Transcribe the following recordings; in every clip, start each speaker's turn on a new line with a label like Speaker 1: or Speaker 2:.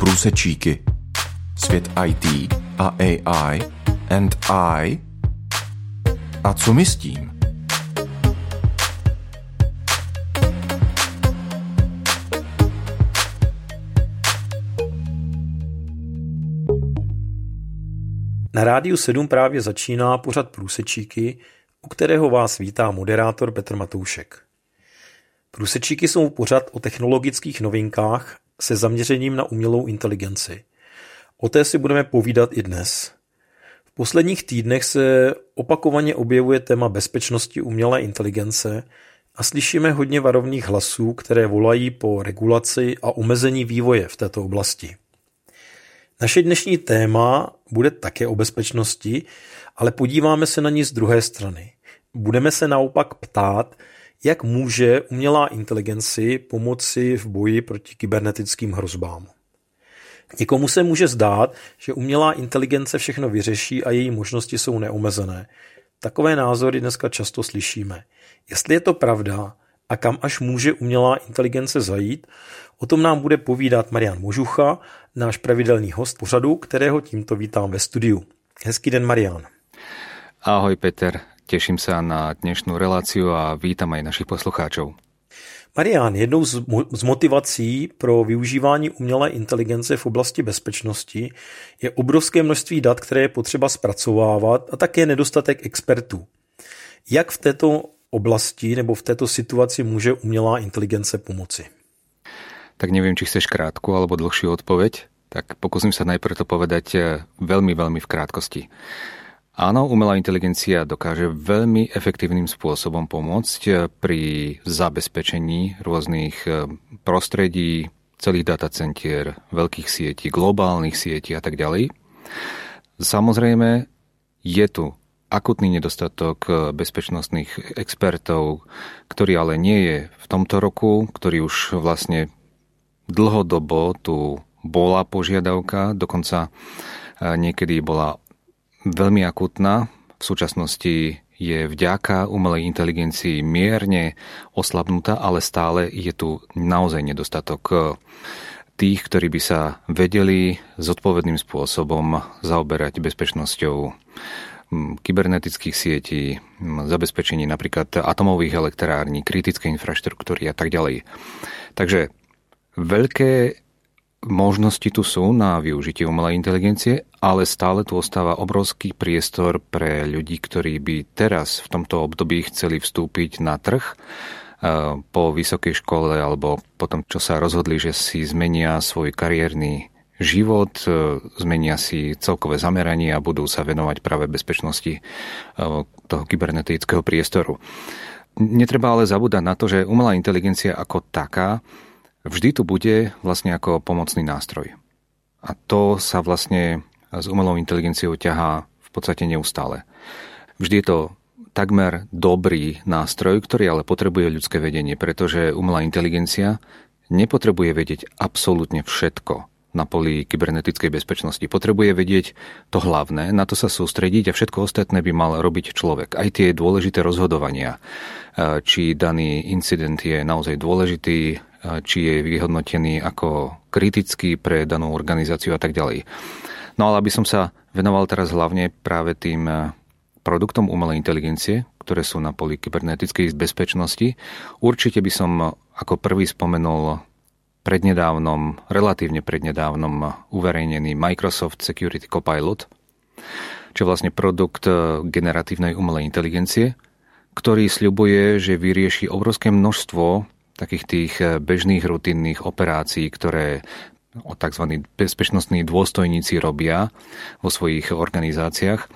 Speaker 1: Průsečíky. Svět IT a AI and I. A co my s tím?
Speaker 2: Na rádiu 7 právě začíná pořad Průsečíky, u kterého vás vítá moderátor Petr Matoušek. Průsečíky jsou pořad o technologických novinkách se zaměřením na umělou inteligenci. O té si budeme povídat i dnes. V posledních týdnech se opakovaně objevuje téma bezpečnosti umělé inteligence a slyšíme hodně varovných hlasů, které volají po regulaci a omezení vývoje v této oblasti. Naše dnešní téma bude také o bezpečnosti, ale podíváme se na ní z druhé strany. Budeme se naopak ptát, jak může umělá inteligenci pomoci v boji proti kybernetickým hrozbám. Někomu se může zdát, že umělá inteligence všechno vyřeší a její možnosti jsou neomezené. Takové názory dneska často slyšíme. Jestli je to pravda a kam až může umělá inteligence zajít, o tom nám bude povídat Marian Možucha, náš pravidelný host pořadu, kterého tímto vítám ve studiu. Hezký den, Marian.
Speaker 3: Ahoj, Peter. Teším sa na dnešnú reláciu a vítam aj našich poslucháčov.
Speaker 2: Marian, jednou z, z motivací pro využívání umělé inteligence v oblasti bezpečnosti je obrovské množství dat, které je potřeba zpracovávat a také nedostatek expertů. Jak v této oblasti nebo v této situaci může umělá inteligence pomoci?
Speaker 3: Tak neviem, či chceš krátku alebo dlhšiu odpoveď, tak pokúsim sa najprv to povedať eh, veľmi, veľmi v krátkosti. Áno, umelá inteligencia dokáže veľmi efektívnym spôsobom pomôcť eh, pri zabezpečení rôznych eh, prostredí, celých datacentier, veľkých sietí, globálnych sietí a tak ďalej. Samozrejme, je tu akutný nedostatok eh, bezpečnostných expertov, ktorý ale nie je v tomto roku, ktorý už vlastne dlhodobo tu bola požiadavka, dokonca niekedy bola veľmi akutná. V súčasnosti je vďaka umelej inteligencii mierne oslabnutá, ale stále je tu naozaj nedostatok eh, tých, ktorí by sa vedeli zodpovedným spôsobom zaoberať bezpečnosťou hm, kybernetických sietí, hm, zabezpečení napríklad atomových elektrární, kritickej infraštruktúry a tak ďalej. Takže veľké možnosti tu sú na využitie umelej inteligencie, ale stále tu ostáva obrovský priestor pre ľudí, ktorí by teraz v tomto období chceli vstúpiť na trh eh, po vysokej škole alebo po tom, čo sa rozhodli, že si zmenia svoj kariérny život, eh, zmenia si celkové zameranie a budú sa venovať práve bezpečnosti eh, toho kybernetického priestoru. Netreba ale zabúdať na to, že umelá inteligencia ako taká vždy tu bude vlastne ako pomocný nástroj. A to sa vlastne s umelou inteligenciou ťahá v podstate neustále. Vždy je to takmer dobrý nástroj, ktorý ale potrebuje ľudské vedenie, pretože umelá inteligencia nepotrebuje vedieť absolútne všetko na poli kybernetickej bezpečnosti. Potrebuje vedieť to hlavné, na to sa sústrediť a všetko ostatné by mal robiť človek. Aj tie dôležité rozhodovania, či daný incident je naozaj dôležitý, či je vyhodnotený ako kritický pre danú organizáciu a tak ďalej. No ale aby som sa venoval teraz hlavne práve tým eh, produktom umelej inteligencie, ktoré sú na poli kybernetickej bezpečnosti, určite by som ako prvý spomenul prednedávnom, relatívne prednedávnom uverejnený Microsoft Security Copilot, čo je vlastne produkt eh, generatívnej umelej inteligencie, ktorý sľubuje, že vyrieši obrovské množstvo takých tých eh, bežných rutinných operácií, ktoré o tzv. bezpečnostní dôstojníci robia vo svojich organizáciách,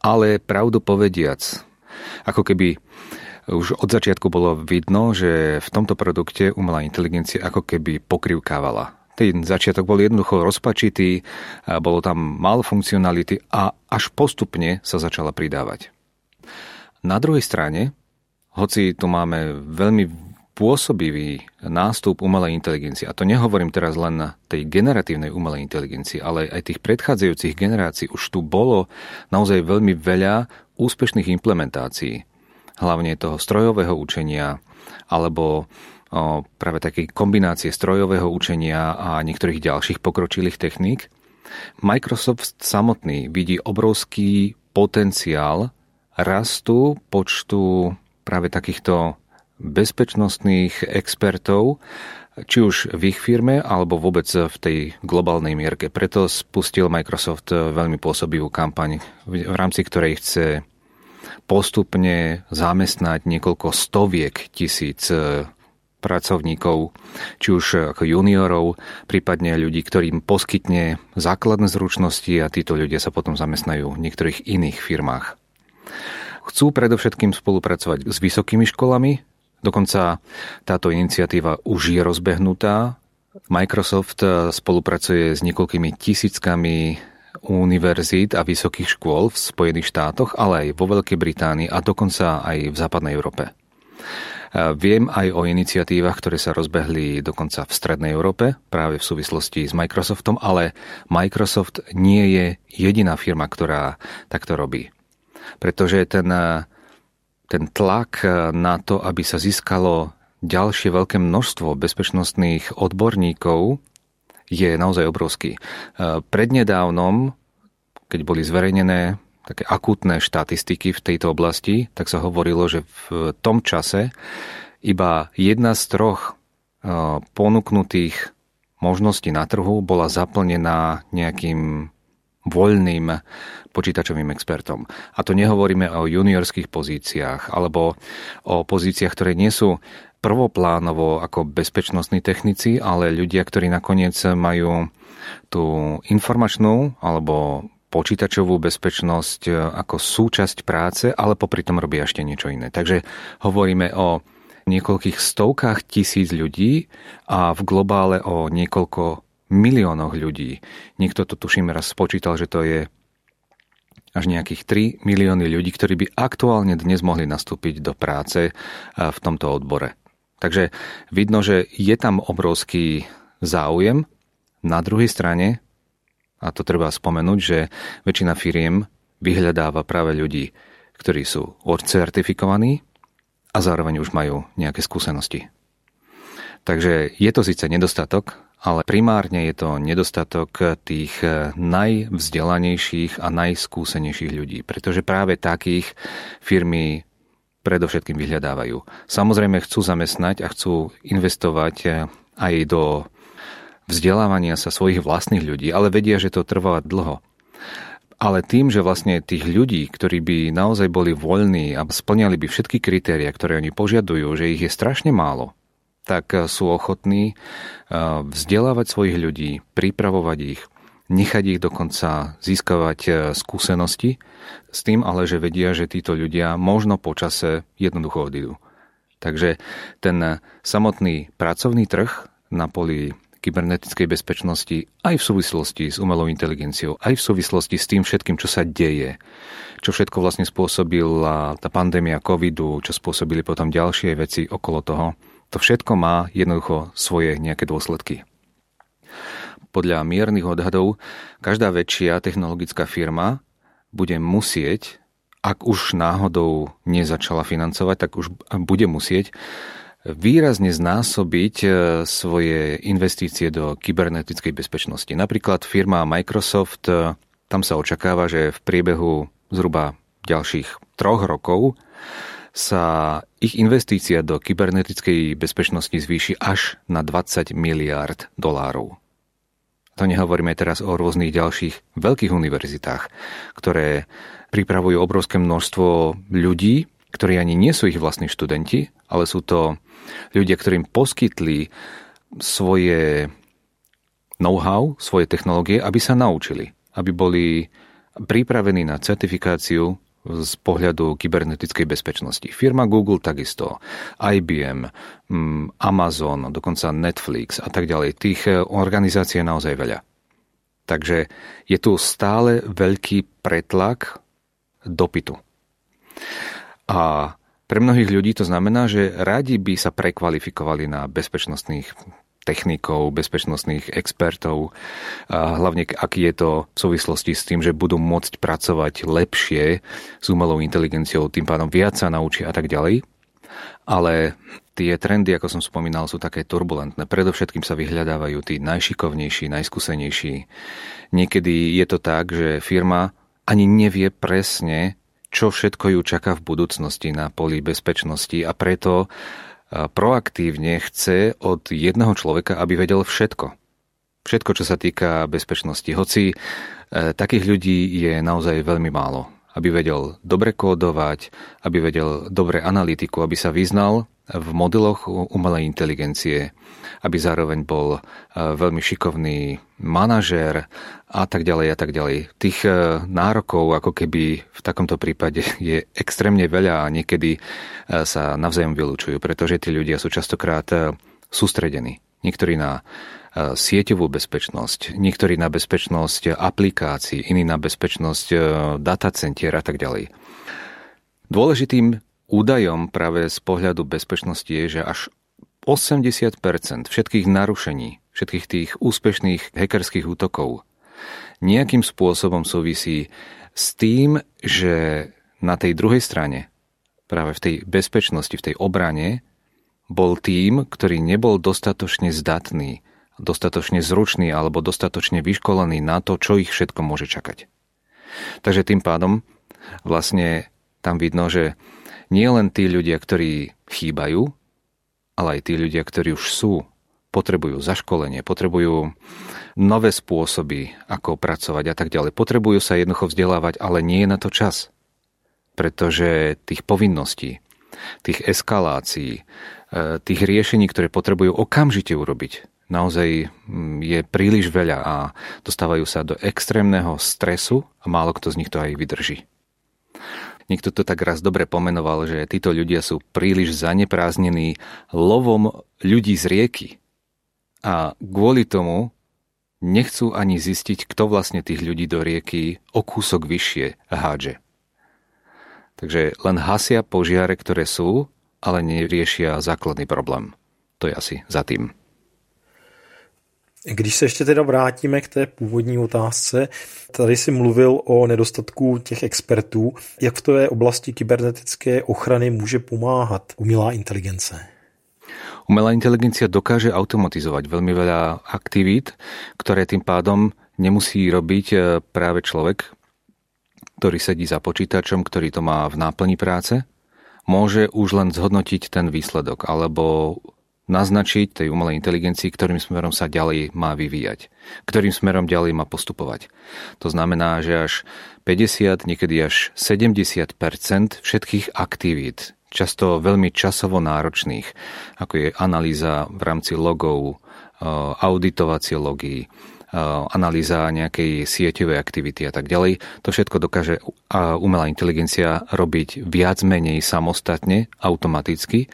Speaker 3: ale pravdu povediac, ako keby už od začiatku bolo vidno, že v tomto produkte umelá inteligencia ako keby pokrivkávala. Ten začiatok bol jednoducho rozpačitý, bolo tam málo funkcionality a až postupne sa začala pridávať. Na druhej strane, hoci tu máme veľmi pôsobivý nástup umelej inteligencie, a to nehovorím teraz len na tej generatívnej umelej inteligencii, ale aj tých predchádzajúcich generácií, už tu bolo naozaj veľmi veľa úspešných implementácií, hlavne toho strojového učenia alebo o práve také kombinácie strojového učenia a niektorých ďalších pokročilých techník. Microsoft samotný vidí obrovský potenciál rastu počtu práve takýchto bezpečnostných expertov, či už v ich firme, alebo vôbec v tej globálnej mierke. Preto spustil Microsoft veľmi pôsobivú kampaň, v rámci ktorej chce postupne zamestnať niekoľko stoviek tisíc e, pracovníkov, či už ako juniorov, prípadne ľudí, ktorým poskytne základné zručnosti a títo ľudia sa potom zamestnajú v niektorých iných firmách. Chcú predovšetkým spolupracovať s vysokými školami, dokonca táto iniciatíva už je rozbehnutá. Microsoft spolupracuje s niekoľkými tisíckami univerzít a vysokých škôl v Spojených štátoch, ale aj vo Veľkej Británii a dokonca aj v západnej Európe. Viem aj o iniciatívach, ktoré sa rozbehli dokonca v Strednej Európe, práve v súvislosti s Microsoftom, ale Microsoft nie je jediná firma, ktorá takto robí. Pretože ten, ten tlak na to, aby sa získalo ďalšie veľké množstvo bezpečnostných odborníkov, je naozaj obrovský. E, prednedávnom, keď boli zverejnené také akútne štatistiky v tejto oblasti, tak sa hovorilo, že v tom čase iba jedna z troch e, ponúknutých možností na trhu bola zaplnená nejakým voľným počítačovým expertom. A to nehovoríme o juniorských pozíciách alebo o pozíciách, ktoré nie sú prvoplánovo ako bezpečnostní technici, ale ľudia, ktorí nakoniec majú tú informačnú alebo počítačovú bezpečnosť e, ako súčasť práce, ale popri tom robia ešte niečo iné. Takže hovoríme o niekoľkých stovkách tisíc ľudí a v globále o niekoľko miliónoch ľudí. Niekto to tuším raz spočítal, že to je až nejakých 3 milióny ľudí, ktorí by aktuálne dnes mohli nastúpiť do práce e, v tomto odbore. Takže vidno, že je tam obrovský záujem. Na druhej strane, a to treba spomenúť, že väčšina firiem vyhľadáva práve ľudí, ktorí sú odcertifikovaní a zároveň už majú nejaké skúsenosti. Takže je to síce nedostatok, ale primárne je to nedostatok tých najvzdelanejších a najskúsenejších ľudí, pretože práve takých firmy predovšetkým vyhľadávajú. Samozrejme chcú zamestnať a chcú investovať eh, aj do vzdelávania sa svojich vlastných ľudí, ale vedia, že to trvá dlho. Ale tým, že vlastne tých ľudí, ktorí by naozaj boli voľní a splňali by všetky kritéria, ktoré oni požiadujú, že ich je strašne málo, tak eh, sú ochotní eh, vzdelávať svojich ľudí, pripravovať ich, nechať ich dokonca získavať e, skúsenosti, s tým ale, že vedia, že títo ľudia možno počase jednoducho odídu. Takže ten samotný pracovný trh na poli kybernetickej bezpečnosti aj v súvislosti s umelou inteligenciou, aj v súvislosti s tým všetkým, čo sa deje, čo všetko vlastne spôsobila tá pandémia covidu, čo spôsobili potom ďalšie veci okolo toho, to všetko má jednoducho svoje nejaké dôsledky podľa miernych odhadov každá väčšia technologická firma bude musieť, ak už náhodou nezačala financovať, tak už bude musieť výrazne znásobiť e, svoje investície do kybernetickej bezpečnosti. Napríklad firma Microsoft, e, tam sa očakáva, že v priebehu zhruba ďalších troch rokov sa ich investícia do kybernetickej bezpečnosti zvýši až na 20 miliárd dolárov. To nehovoríme teraz o rôznych ďalších veľkých univerzitách, ktoré pripravujú obrovské množstvo ľudí, ktorí ani nie sú ich vlastní študenti, ale sú to ľudia, ktorým poskytli svoje know-how, svoje technológie, aby sa naučili, aby boli pripravení na certifikáciu z pohľadu kybernetickej bezpečnosti. Firma Google takisto, IBM, mm, Amazon, dokonca Netflix a tak ďalej. Tých eh, organizácií je naozaj veľa. Takže je tu stále veľký pretlak dopytu. A pre mnohých ľudí to znamená, že radi by sa prekvalifikovali na bezpečnostných technikov, bezpečnostných expertov, a hlavne aký je to v súvislosti s tým, že budú môcť pracovať lepšie s umelou inteligenciou, tým pádom viac sa naučia a tak ďalej. Ale tie trendy, ako som spomínal, sú také turbulentné. Predovšetkým sa vyhľadávajú tí najšikovnejší, najskúsenejší. Niekedy je to tak, že firma ani nevie presne, čo všetko ju čaká v budúcnosti na poli bezpečnosti a preto proaktívne chce od jedného človeka, aby vedel všetko. Všetko, čo sa týka bezpečnosti. Hoci e, takých ľudí je naozaj veľmi málo aby vedel dobre kódovať, aby vedel dobre analytiku, aby sa vyznal v modeloch umelej inteligencie, aby zároveň bol e, veľmi šikovný manažér a tak ďalej a tak ďalej. Tých e, nárokov ako keby v takomto prípade je extrémne veľa a niekedy e, sa navzájom vylúčujú, pretože tí ľudia sú častokrát sústredení. Niektorí na sieťovú bezpečnosť, niektorí na bezpečnosť aplikácií, iní na bezpečnosť datacentier a tak ďalej. Dôležitým údajom práve z pohľadu bezpečnosti je, že až 80% všetkých narušení, všetkých tých úspešných hackerských útokov nejakým spôsobom súvisí s tým, že na tej druhej strane, práve v tej bezpečnosti, v tej obrane, bol tým, ktorý nebol dostatočne zdatný dostatočne zručný alebo dostatočne vyškolený na to, čo ich všetko môže čakať. Takže tým pádom vlastne tam vidno, že nie len tí ľudia, ktorí chýbajú, ale aj tí ľudia, ktorí už sú, potrebujú zaškolenie, potrebujú nové spôsoby, ako pracovať a tak ďalej. Potrebujú sa jednoducho vzdelávať, ale nie je na to čas. Pretože tých povinností, tých eskalácií, eh, tých riešení, ktoré potrebujú okamžite urobiť, naozaj mm, je príliš veľa a dostávajú sa do extrémneho stresu a málo kto z nich to aj vydrží. Niekto to tak raz dobre pomenoval, že títo ľudia sú príliš zanepráznení lovom ľudí z rieky. A kvôli tomu nechcú ani zistiť, kto vlastne tých ľudí do rieky o kúsok vyššie hádže. Takže len hasia požiare, ktoré sú, ale neriešia základný problém. To je asi za tým.
Speaker 2: Když se ještě teda vrátíme k té původní otázce, tady si mluvil o nedostatku těch expertů. Jak v té oblasti kybernetické ochrany může pomáhat umělá inteligence?
Speaker 3: Umelá inteligencia dokáže automatizovať veľmi veľa aktivít, ktoré tým pádom nemusí robiť e, práve človek, ktorý sedí za počítačom, ktorý to má v náplni práce. Môže už len zhodnotiť ten výsledok alebo naznačiť tej umelej inteligencii, ktorým smerom sa ďalej má vyvíjať, ktorým smerom ďalej má postupovať. To znamená, že až 50, niekedy až 70% všetkých aktivít, často veľmi časovo náročných, ako je analýza v rámci logov, eh, auditovacie logy, eh, analýza nejakej sieťovej aktivity a tak ďalej. To všetko dokáže umelá inteligencia robiť viac menej samostatne, automaticky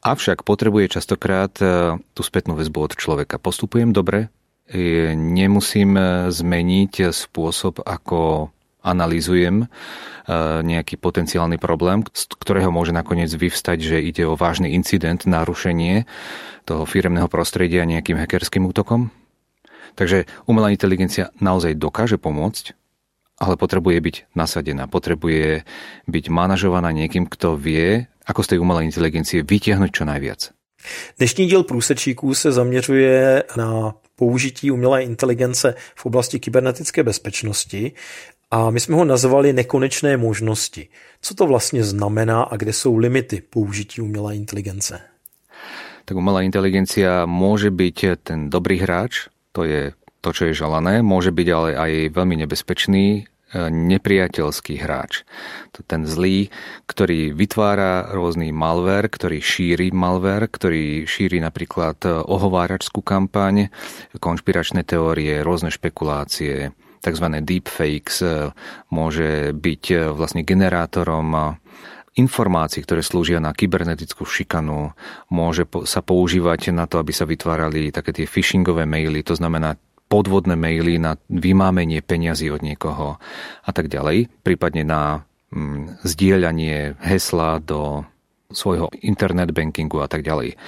Speaker 3: Avšak potrebuje častokrát e, tú spätnú väzbu od človeka. Postupujem dobre, e, nemusím e, zmeniť spôsob, ako analýzujem nejaký potenciálny problém, z ktorého môže nakoniec vyvstať, že ide o vážny incident, narušenie toho firemného prostredia nejakým hackerským útokom. Takže umelá inteligencia naozaj dokáže pomôcť, ale potrebuje byť nasadená, potrebuje byť manažovaná niekým, kto vie, ako z tej umelej inteligencie vytiahnuť čo najviac.
Speaker 2: Dnešní díl průsečíků se zaměřuje na použití umělé inteligence v oblasti kybernetické bezpečnosti a my jsme ho nazvali nekonečné možnosti. Co to vlastně znamená a kde jsou limity použití umělé inteligence?
Speaker 3: Tak umelá inteligencia môže byť ten dobrý hráč, to je to, čo je želané, môže byť ale aj veľmi nebezpečný nepriateľský hráč. To ten zlý, ktorý vytvára rôzny malware, ktorý šíri malware, ktorý šíri napríklad ohováračskú kampaň, konšpiračné teórie, rôzne špekulácie, tzv. deepfakes, môže byť vlastne generátorom informácií, ktoré slúžia na kybernetickú šikanu, môže sa používať na to, aby sa vytvárali také tie phishingové maily, to znamená podvodné maily na vymámenie peňazí od niekoho a tak ďalej, prípadne na mm, zdieľanie hesla do svojho internet bankingu a tak ďalej.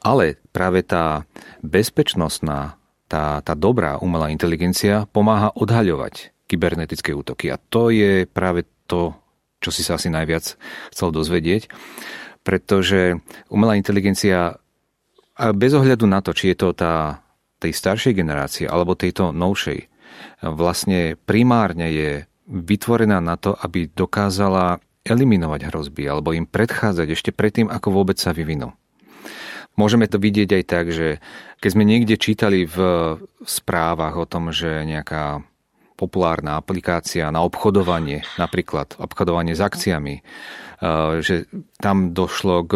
Speaker 3: Ale práve tá bezpečnostná, tá, tá dobrá umelá inteligencia pomáha odhaľovať kybernetické útoky. A to je práve to, čo si sa asi najviac chcel dozvedieť pretože umelá inteligencia bez ohľadu na to, či je to tá, tej staršej generácie alebo tejto novšej, vlastne primárne je vytvorená na to, aby dokázala eliminovať hrozby alebo im predchádzať ešte predtým, ako vôbec sa vyvinú. Môžeme to vidieť aj tak, že keď sme niekde čítali v správach o tom, že nejaká populárna aplikácia na obchodovanie, napríklad obchodovanie s akciami, eh, že tam došlo k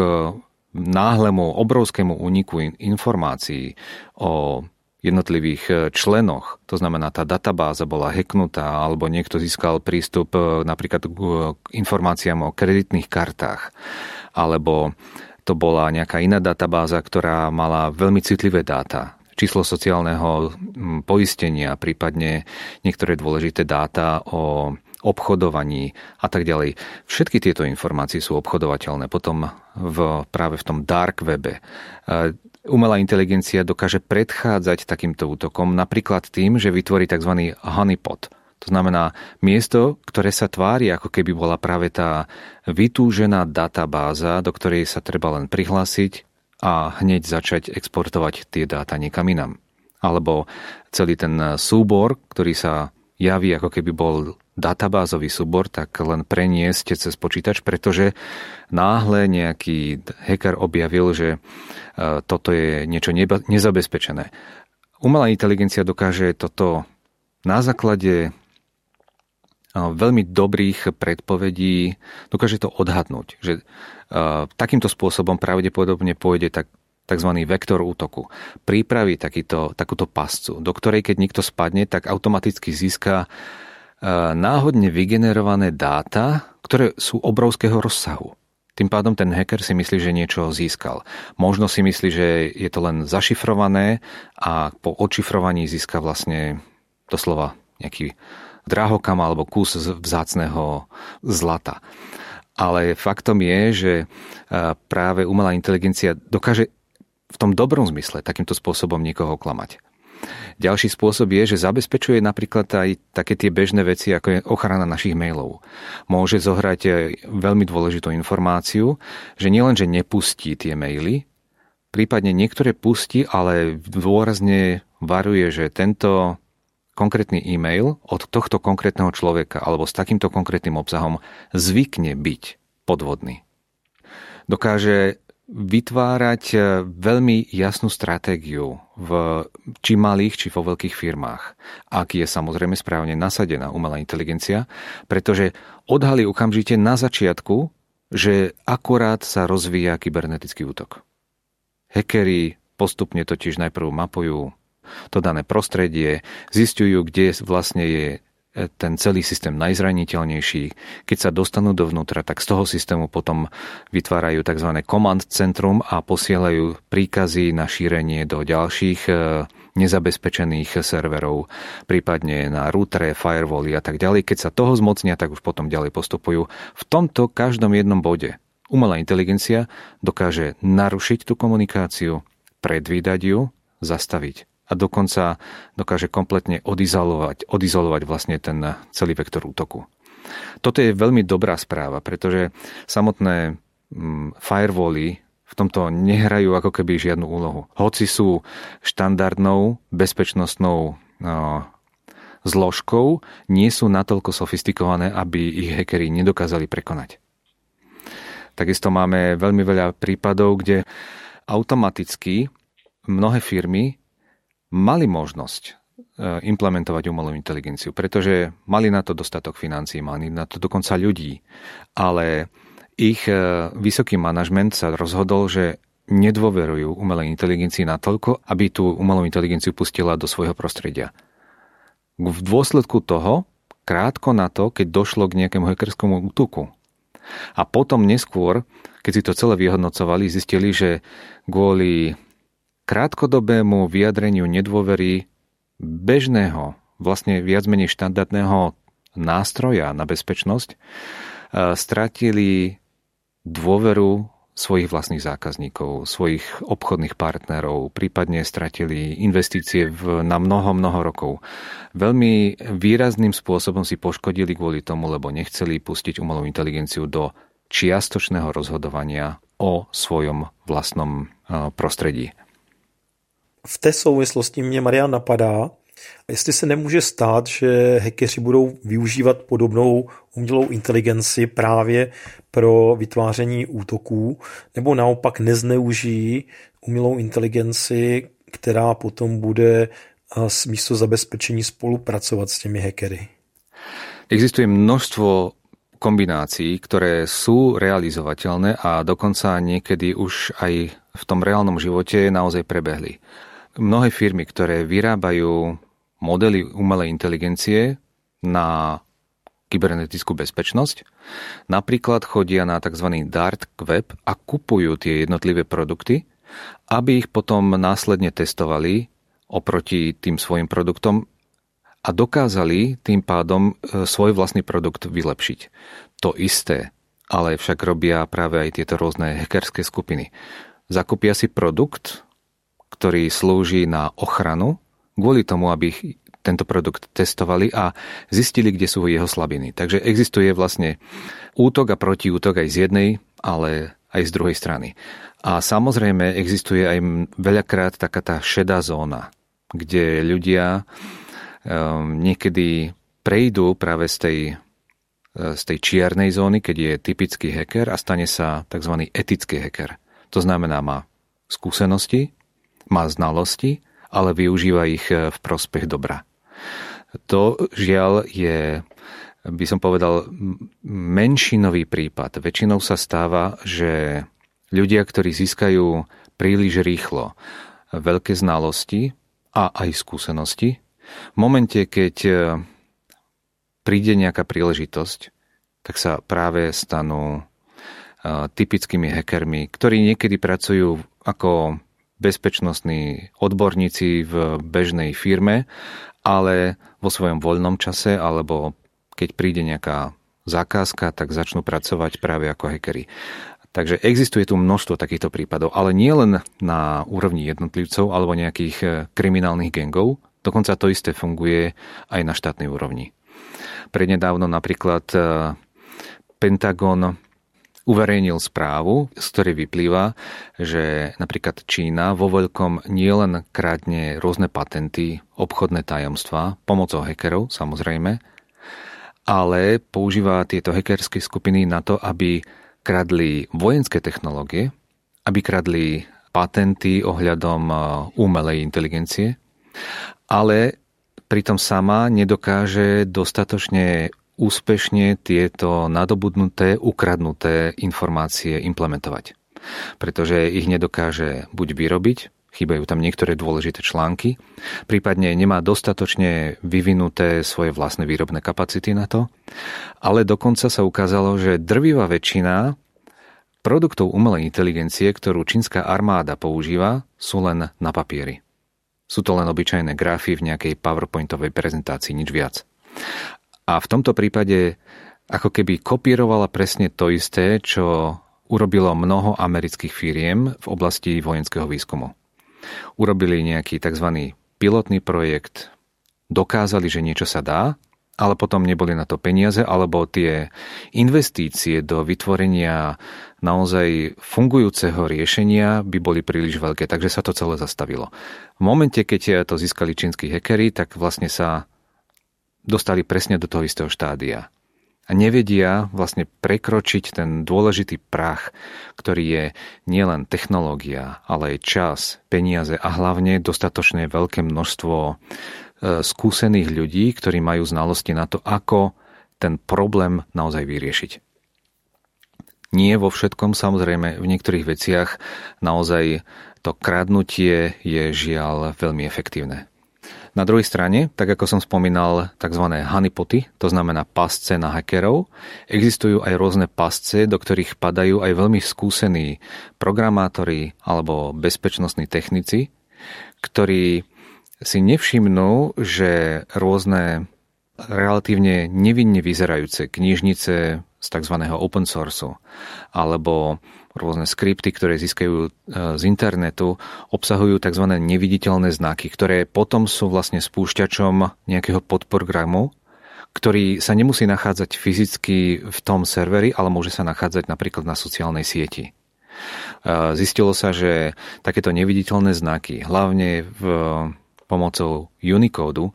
Speaker 3: náhlemu obrovskému úniku informácií o jednotlivých e, členoch, to znamená, tá databáza bola hacknutá alebo niekto získal prístup e, napríklad k informáciám o kreditných kartách, alebo to bola nejaká iná databáza, ktorá mala veľmi citlivé dáta, číslo sociálneho poistenia, prípadne niektoré dôležité dáta o obchodovaní a tak ďalej. Všetky tieto informácie sú obchodovateľné potom v, práve v tom dark webe. Umelá inteligencia dokáže predchádzať takýmto útokom napríklad tým, že vytvorí tzv. honeypot. To znamená miesto, ktoré sa tvári, ako keby bola práve tá vytúžená databáza, do ktorej sa treba len prihlásiť a hneď začať exportovať tie dáta niekam inam. Alebo celý ten súbor, ktorý sa javí, ako keby bol databázový súbor, tak len preniesť cez počítač, pretože náhle nejaký hacker objavil, že e, toto je niečo nezabezpečené. Umelá inteligencia dokáže toto na základe e, veľmi dobrých predpovedí dokáže to odhadnúť, že e, takýmto spôsobom pravdepodobne pôjde tak tzv. vektor útoku. Pripraví takýto, takúto pascu, do ktorej keď niekto spadne, tak automaticky získa náhodne vygenerované dáta, ktoré sú obrovského rozsahu. Tým pádom ten hacker si myslí, že niečo získal. Možno si myslí, že je to len zašifrované a po odšifrovaní získa vlastne doslova nejaký drahokam alebo kus vzácného zlata. Ale faktom je, že práve umelá inteligencia dokáže v tom dobrom zmysle takýmto spôsobom niekoho klamať. Ďalší spôsob je, že zabezpečuje napríklad aj také tie bežné veci, ako je ochrana našich mailov. Môže zohrať veľmi dôležitú informáciu, že nielen, že nepustí tie maily, prípadne niektoré pustí, ale dôrazne varuje, že tento konkrétny e-mail od tohto konkrétneho človeka alebo s takýmto konkrétnym obsahom zvykne byť podvodný. Dokáže vytvárať e, veľmi jasnú stratégiu v či malých, či vo veľkých firmách, ak je samozrejme správne nasadená umelá inteligencia, pretože odhalí okamžite na začiatku, že akurát sa rozvíja kybernetický útok. Hackeri postupne totiž najprv mapujú to dané prostredie, zistujú, kde vlastne je ten celý systém najzraniteľnejší. Keď sa dostanú dovnútra, tak z toho systému potom vytvárajú tzv. command centrum a posielajú príkazy na šírenie do ďalších e, nezabezpečených serverov, prípadne na routere, firewally a tak ďalej. Keď sa toho zmocnia, tak už potom ďalej postupujú. V tomto každom jednom bode umelá inteligencia dokáže narušiť tú komunikáciu, predvídať ju, zastaviť a dokonca dokáže kompletne odizolovať, odizolovať vlastne ten celý vektor útoku. Toto je veľmi dobrá správa, pretože samotné mm, firewally v tomto nehrajú ako keby žiadnu úlohu. Hoci sú štandardnou bezpečnostnou no, zložkou, nie sú natoľko sofistikované, aby ich hackeri nedokázali prekonať. Takisto máme veľmi veľa prípadov, kde automaticky mnohé firmy mali možnosť e, implementovať umelú inteligenciu, pretože mali na to dostatok financí, mali na to dokonca ľudí, ale ich e, vysoký manažment sa rozhodol, že nedôverujú umelej inteligencii natoľko, aby tú umelú inteligenciu pustila do svojho prostredia. V dôsledku toho, krátko na to, keď došlo k nejakému hackerskému útoku, a potom neskôr, keď si to celé vyhodnocovali, zistili, že kvôli krátkodobému vyjadreniu nedôvery bežného, vlastne viac menej štandardného nástroja na bezpečnosť, e, stratili dôveru svojich vlastných zákazníkov, svojich obchodných partnerov, prípadne stratili investície v, na mnoho, mnoho rokov. Veľmi výrazným spôsobom si poškodili kvôli tomu, lebo nechceli pustiť umelú inteligenciu do čiastočného rozhodovania o svojom vlastnom prostredí.
Speaker 2: V té souvislosti mě Marian napadá, jestli se nemůže stát, že hackeři budou využívat podobnou umělou inteligenci právě pro vytváření útoků, nebo naopak nezneužijí umělou inteligenci, která potom bude s místo zabezpečení spolupracovat s těmi hackery.
Speaker 3: Existuje množstvo kombinácií, ktoré sú realizovateľné a dokonca niekedy už aj v tom reálnom živote naozaj prebehli. Mnohé firmy, ktoré vyrábajú modely umelej inteligencie na kybernetickú bezpečnosť, napríklad chodia na tzv. dark web a kupujú tie jednotlivé produkty, aby ich potom následne testovali oproti tým svojim produktom a dokázali tým pádom e, svoj vlastný produkt vylepšiť. To isté, ale však robia práve aj tieto rôzne hackerské skupiny. Zakúpia si produkt, ktorý slúži na ochranu, kvôli tomu, aby tento produkt testovali a zistili, kde sú jeho slabiny. Takže existuje vlastne útok a protiútok aj z jednej, ale aj z druhej strany. A samozrejme existuje aj veľakrát taká tá šedá zóna, kde ľudia um, niekedy prejdú práve z tej, e, z tej čiernej zóny, keď je typický hacker a stane sa tzv. etický hacker. To znamená, má skúsenosti, má znalosti, ale využíva ich e, v prospech dobra. To žiaľ je, by som povedal, menšinový prípad. Väčšinou sa stáva, že ľudia, ktorí získajú príliš rýchlo veľké znalosti, a aj skúsenosti. V momente, keď e, príde nejaká príležitosť, tak sa práve stanú typickými hackermi, ktorí niekedy pracujú ako bezpečnostní odborníci v bežnej firme, ale vo svojom voľnom čase alebo keď príde nejaká zákazka, tak začnú pracovať práve ako hackery. Takže existuje tu množstvo takýchto prípadov, ale nie len na úrovni jednotlivcov alebo nejakých e, kriminálnych gengov, dokonca to isté funguje aj na štátnej úrovni. Prednedávno napríklad e, Pentagon uverejnil správu, z ktorej vyplýva, že napríklad Čína vo veľkom nielen krádne rôzne patenty, obchodné tajomstvá, pomocou hackerov samozrejme, ale používa tieto hackerské skupiny na to, aby kradli vojenské technológie, aby kradli patenty ohľadom uh, umelej inteligencie, ale pritom sama nedokáže dostatočne úspešne tieto nadobudnuté, ukradnuté informácie implementovať. Pretože ich nedokáže buď vyrobiť, chýbajú tam niektoré dôležité články, prípadne nemá dostatočne vyvinuté svoje vlastné výrobné kapacity na to, ale dokonca sa ukázalo, že drvivá väčšina produktov umelej inteligencie, ktorú čínska armáda používa, sú len na papieri. Sú to len obyčajné grafy v nejakej PowerPointovej prezentácii, nič viac. A v tomto prípade ako keby kopírovala presne to isté, čo urobilo mnoho amerických firiem v oblasti vojenského výskumu urobili nejaký tzv. pilotný projekt, dokázali, že niečo sa dá, ale potom neboli na to peniaze, alebo tie investície do vytvorenia naozaj fungujúceho riešenia by boli príliš veľké, takže sa to celé zastavilo. V momente, keď to získali čínsky hackery, tak vlastne sa dostali presne do toho istého štádia a nevedia vlastne prekročiť ten dôležitý prach, ktorý je nielen technológia, ale aj čas, peniaze a hlavne dostatočne veľké množstvo e, skúsených ľudí, ktorí majú znalosti na to, ako ten problém naozaj vyriešiť. Nie vo všetkom, samozrejme, v niektorých veciach naozaj to kradnutie je žiaľ veľmi efektívne. Na druhej strane, tak ako som spomínal, tzv. honeypoty, to znamená pasce na hackerov, existujú aj rôzne pasce, do ktorých padajú aj veľmi skúsení programátori alebo bezpečnostní technici, ktorí si nevšimnú, že rôzne relatívne nevinne vyzerajúce knižnice z tzv. open source alebo rôzne skripty, ktoré získajú e, z internetu, obsahujú tzv. neviditeľné znaky, ktoré potom sú vlastne spúšťačom nejakého podprogramu, ktorý sa nemusí nachádzať fyzicky v tom serveri, ale môže sa nachádzať napríklad na sociálnej sieti. Zistilo sa, že takéto neviditeľné znaky, hlavne v pomocou Unicode,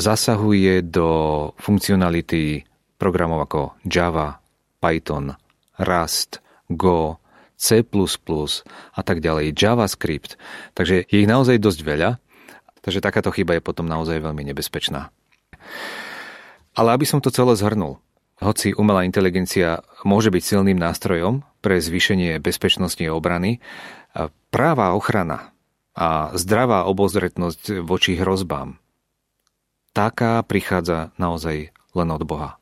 Speaker 3: zasahuje do funkcionality programov ako Java, Python, Rust, Go, C++ a tak ďalej, JavaScript. Takže je ich naozaj dosť veľa, takže takáto chyba je potom naozaj veľmi nebezpečná. Ale aby som to celé zhrnul, hoci umelá inteligencia môže byť silným nástrojom pre zvýšenie bezpečnosti a obrany, práva ochrana a zdravá obozretnosť voči hrozbám, taká prichádza naozaj len od Boha.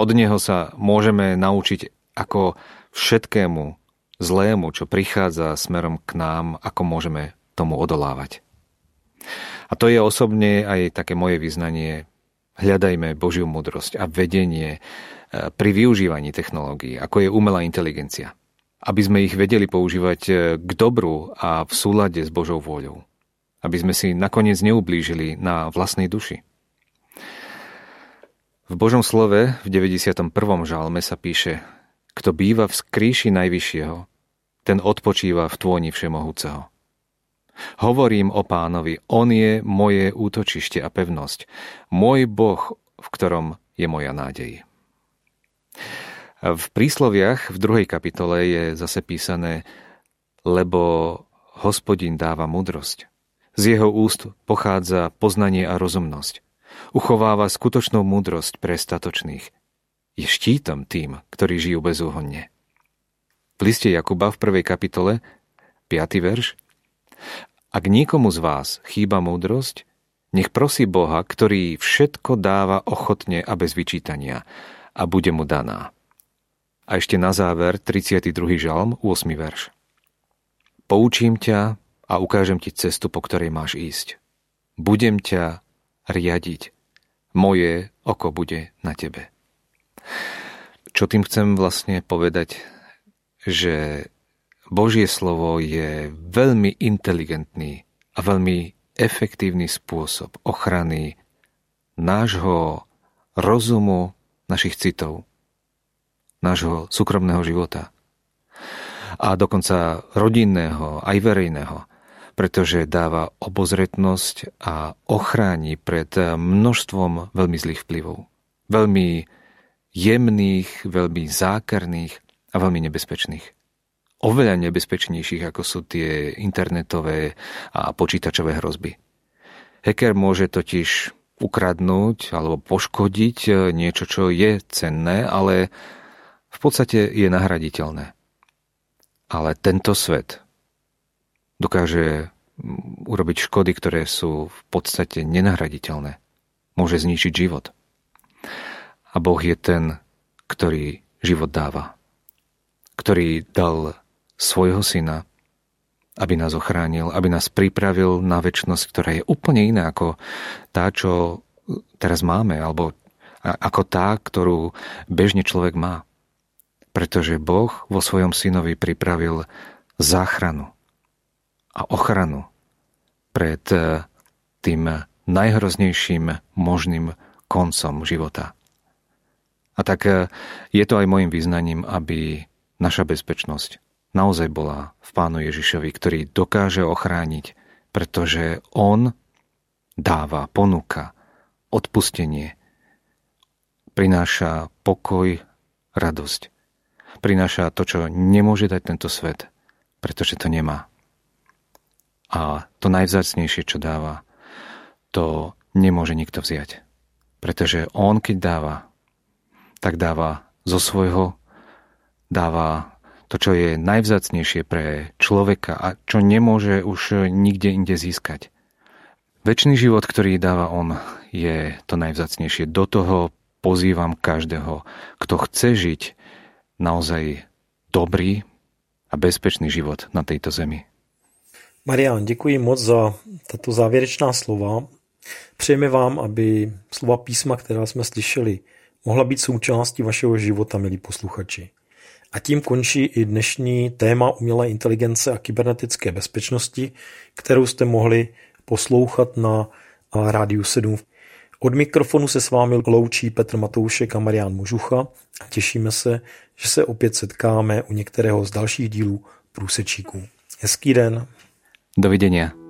Speaker 3: Od Neho sa môžeme naučiť, ako všetkému zlému, čo prichádza smerom k nám, ako môžeme tomu odolávať. A to je osobne aj také moje vyznanie hľadajme Božiu múdrosť a vedenie e, pri využívaní technológií, ako je umelá inteligencia. Aby sme ich vedeli používať e, k dobru a v súlade s Božou vôľou. Aby sme si nakoniec neublížili na vlastnej duši. V Božom slove v 91. žalme sa píše Kto býva v skríši Najvyššieho, ten odpočíva v tvoni Všemohúceho. Hovorím o pánovi, on je moje útočište a pevnosť, môj Boh, v ktorom je moja nádej. V prísloviach v druhej kapitole je zase písané, lebo hospodin dáva mudrosť. Z jeho úst pochádza poznanie a rozumnosť. Uchováva skutočnú múdrosť pre statočných. Je štítom tým, ktorí žijú bezúhonne. V liste Jakuba v prvej kapitole, 5. verš, ak niekomu z vás chýba múdrosť, nech prosí Boha, ktorý všetko dáva ochotne a bez vyčítania a bude mu daná. A ešte na záver 32. žalm, 8. verš. Poučím ťa a ukážem ti cestu, po ktorej máš ísť. Budem ťa riadiť. Moje oko bude na tebe. Čo tým chcem vlastne povedať, že Božie slovo je veľmi inteligentný a veľmi efektívny spôsob ochrany nášho rozumu, našich citov, nášho súkromného života a dokonca rodinného, aj verejného, pretože dáva obozretnosť a ochráni pred množstvom veľmi zlých vplyvov. Veľmi jemných, veľmi zákerných a veľmi nebezpečných oveľa nebezpečnejších, ako sú tie internetové a počítačové hrozby. Hacker môže totiž ukradnúť alebo poškodiť e, niečo, čo je cenné, ale v podstate je nahraditeľné. Ale tento svet dokáže urobiť škody, ktoré sú v podstate nenahraditeľné. Môže zničiť život. A Boh je ten, ktorý život dáva. Ktorý dal svojho syna, aby nás ochránil, aby nás pripravil na väčšnosť, ktorá je úplne iná ako tá, čo teraz máme, alebo ako tá, ktorú bežne človek má. Pretože Boh vo svojom synovi pripravil záchranu a ochranu pred eh, tým najhroznejším možným koncom života. A tak eh, je to aj môjim význaním, aby naša bezpečnosť naozaj bola v Pánu Ježišovi, ktorý dokáže ochrániť, pretože On dáva, ponúka odpustenie, prináša pokoj, radosť. Prináša to, čo nemôže dať tento svet, pretože to nemá. A to najvzácnejšie, čo dáva, to nemôže nikto vziať. Pretože on, keď dáva, tak dáva zo svojho, dáva to, čo je najvzácnejšie pre človeka a čo nemôže už nikde inde získať. Večný život, ktorý dáva on, je to najvzácnejšie. Do toho pozývam každého, kto chce žiť naozaj dobrý a bezpečný život na tejto zemi.
Speaker 2: Marian, děkuji moc za tato závěrečná slova. Přejeme vám, aby slova písma, která jsme slyšeli, mohla být součástí vašeho života, milí posluchači. A tím končí i dnešní téma umělé inteligence a kybernetické bezpečnosti, kterou jste mohli poslouchat na Rádiu 7. Od mikrofonu se s vámi loučí Petr Matoušek a Marian Možucha a těšíme se, že se opět setkáme u některého z dalších dílů Průsečíků. Hezký den.
Speaker 3: Dovidenia.